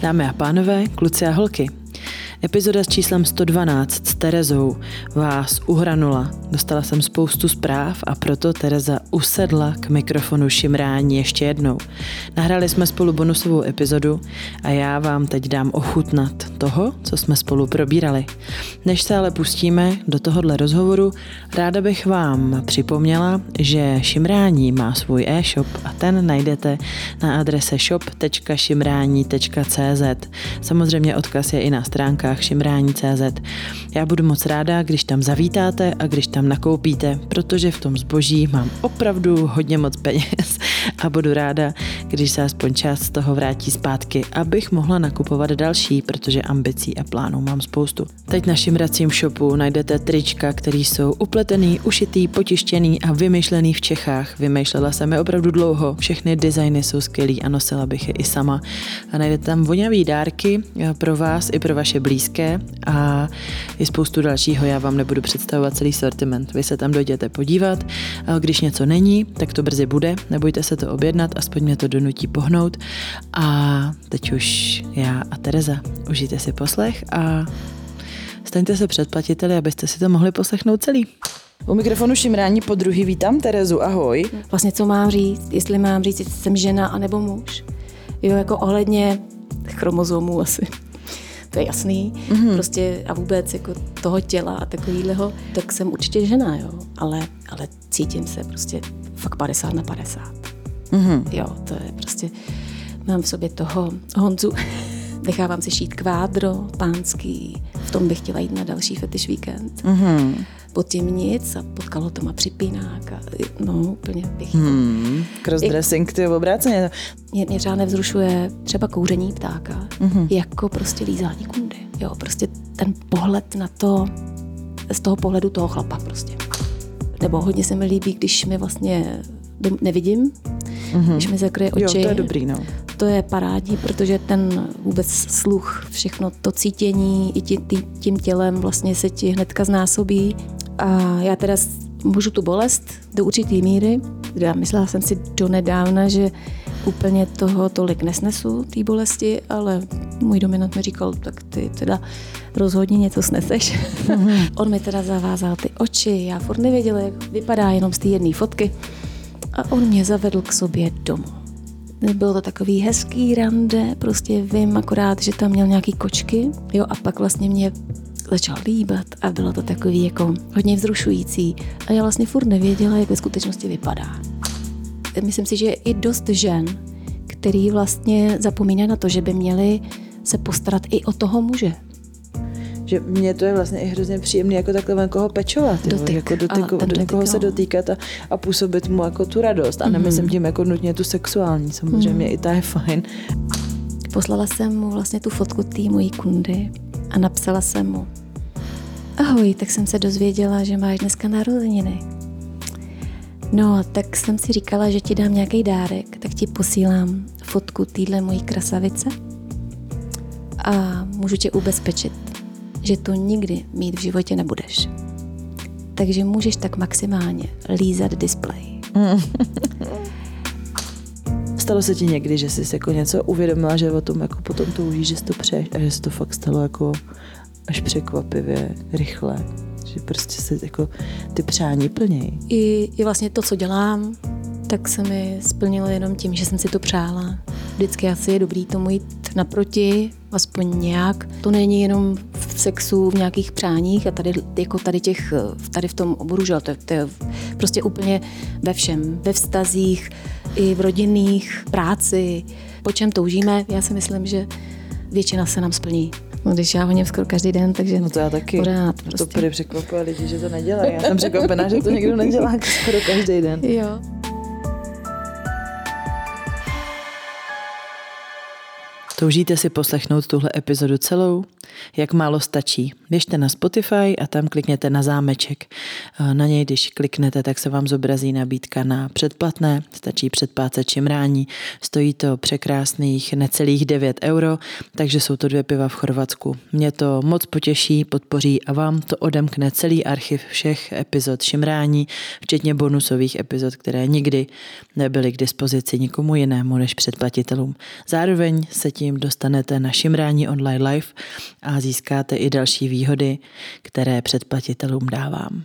Dámy a pánové, kluci a holky, Epizoda s číslem 112 s Terezou vás uhranula. Dostala jsem spoustu zpráv a proto Tereza usedla k mikrofonu šimrání ještě jednou. Nahrali jsme spolu bonusovou epizodu a já vám teď dám ochutnat toho, co jsme spolu probírali. Než se ale pustíme do tohohle rozhovoru, ráda bych vám připomněla, že šimrání má svůj e-shop a ten najdete na adrese shop.šimrání.cz. Samozřejmě odkaz je i na stránkách šimrání.cz. Já budu moc ráda, když tam zavítáte a když tam nakoupíte, protože v tom zboží mám opravdu hodně moc peněz a budu ráda, když se aspoň část z toho vrátí zpátky, abych mohla nakupovat další, protože ambicí a plánů mám spoustu. Teď na šimracím shopu najdete trička, které jsou upletený, ušitý, potištěný a vymyšlený v Čechách. Vymýšlela jsem je opravdu dlouho, všechny designy jsou skvělý a nosila bych je i sama. A najdete tam vonavý dárky pro vás i pro vaše blízké a je spoustu dalšího. Já vám nebudu představovat celý sortiment. Vy se tam dojděte podívat. A když něco není, tak to brzy bude. Nebojte se to objednat, aspoň mě to donutí pohnout. A teď už já a Tereza. Užijte si poslech a staňte se předplatiteli, abyste si to mohli poslechnout celý. U mikrofonu Šimrání po druhý vítám Terezu, ahoj. Vlastně co mám říct, jestli mám říct, jestli jsem žena anebo muž. Jo, jako ohledně chromozomů asi to je jasný, mm-hmm. prostě a vůbec jako toho těla a takovýhleho, tak jsem určitě žena, jo, ale, ale cítím se prostě fakt 50 na 50. Mm-hmm. Jo, to je prostě, mám v sobě toho Honzu, nechávám si šít kvádro, pánský, v tom bych chtěla jít na další fetish víkend. Mm-hmm pod tím nic a pod kalotama připínák a no úplně bych hmm, Crossdressing, ty obráceně. Mě, mě třeba nevzrušuje třeba kouření ptáka, mm-hmm. jako prostě lízání kundy. Jo, prostě ten pohled na to, z toho pohledu toho chlapa prostě. Nebo hodně se mi líbí, když mi vlastně nevidím, mm-hmm. když mi zakryje oči. Jo, to je dobrý, no. To je parádní, protože ten vůbec sluch, všechno to cítění i tím, tím tělem vlastně se ti hnedka znásobí a já teda můžu tu bolest do určité míry. Já myslela jsem si do nedávna, že úplně toho tolik nesnesu, té bolesti, ale můj dominant mi říkal, tak ty teda rozhodně něco sneseš. Mm-hmm. On mi teda zavázal ty oči, já furt nevěděla, jak vypadá jenom z té jedné fotky. A on mě zavedl k sobě domů. Bylo to takový hezký rande, prostě vím akorát, že tam měl nějaký kočky, jo, a pak vlastně mě začal líbat a bylo to takový jako hodně vzrušující. A já vlastně furt nevěděla, jak ve skutečnosti vypadá. Myslím si, že je i dost žen, který vlastně zapomínají na to, že by měli se postarat i o toho muže. Že mně to je vlastně i hrozně příjemné jako takhle někoho pečovat. Dotyk. Jako dotyku, do někoho dotyk, se no. dotýkat a, a působit mu jako tu radost. A nemyslím mm-hmm. tím jako nutně tu sexuální, samozřejmě mm. i ta je fajn. Poslala jsem mu vlastně tu fotku té mojí kundy a napsala jsem mu, Ahoj, tak jsem se dozvěděla, že máš dneska narozeniny. No, tak jsem si říkala, že ti dám nějaký dárek, tak ti posílám fotku týdle mojí krasavice a můžu tě ubezpečit, že to nikdy mít v životě nebudeš. Takže můžeš tak maximálně lízat display. Stalo se ti někdy, že jsi jako něco uvědomila, že o tom jako potom toužíš, že jsi to přeješ a že se to fakt stalo jako až překvapivě rychle, že prostě se jako ty přání plnějí. I, I vlastně to, co dělám, tak se mi splnilo jenom tím, že jsem si to přála. Vždycky asi je dobrý tomu jít naproti, aspoň nějak. To není jenom v sexu, v nějakých přáních a tady, jako tady, těch, tady v tom oboru, že to, to je prostě úplně ve všem. Ve vztazích, i v rodinných, práci, po čem toužíme. Já si myslím, že většina se nám splní. No, když já honím skoro každý den, takže no to já taky. Pořád, prostě. To prý překvapuje lidi, že to nedělají. Já jsem překvapená, že to někdo nedělá skoro každý den. Jo. Toužíte si poslechnout tuhle epizodu celou? Jak málo stačí. Běžte na Spotify a tam klikněte na zámeček. Na něj, když kliknete, tak se vám zobrazí nabídka na předplatné. Stačí předplácet čimrání. Stojí to překrásných necelých 9 euro, takže jsou to dvě piva v Chorvatsku. Mě to moc potěší, podpoří a vám to odemkne celý archiv všech epizod šimrání, včetně bonusových epizod, které nikdy nebyly k dispozici nikomu jinému než předplatitelům. Zároveň se tím dostanete na šimrání online live a získáte i další výhody, které předplatitelům dávám.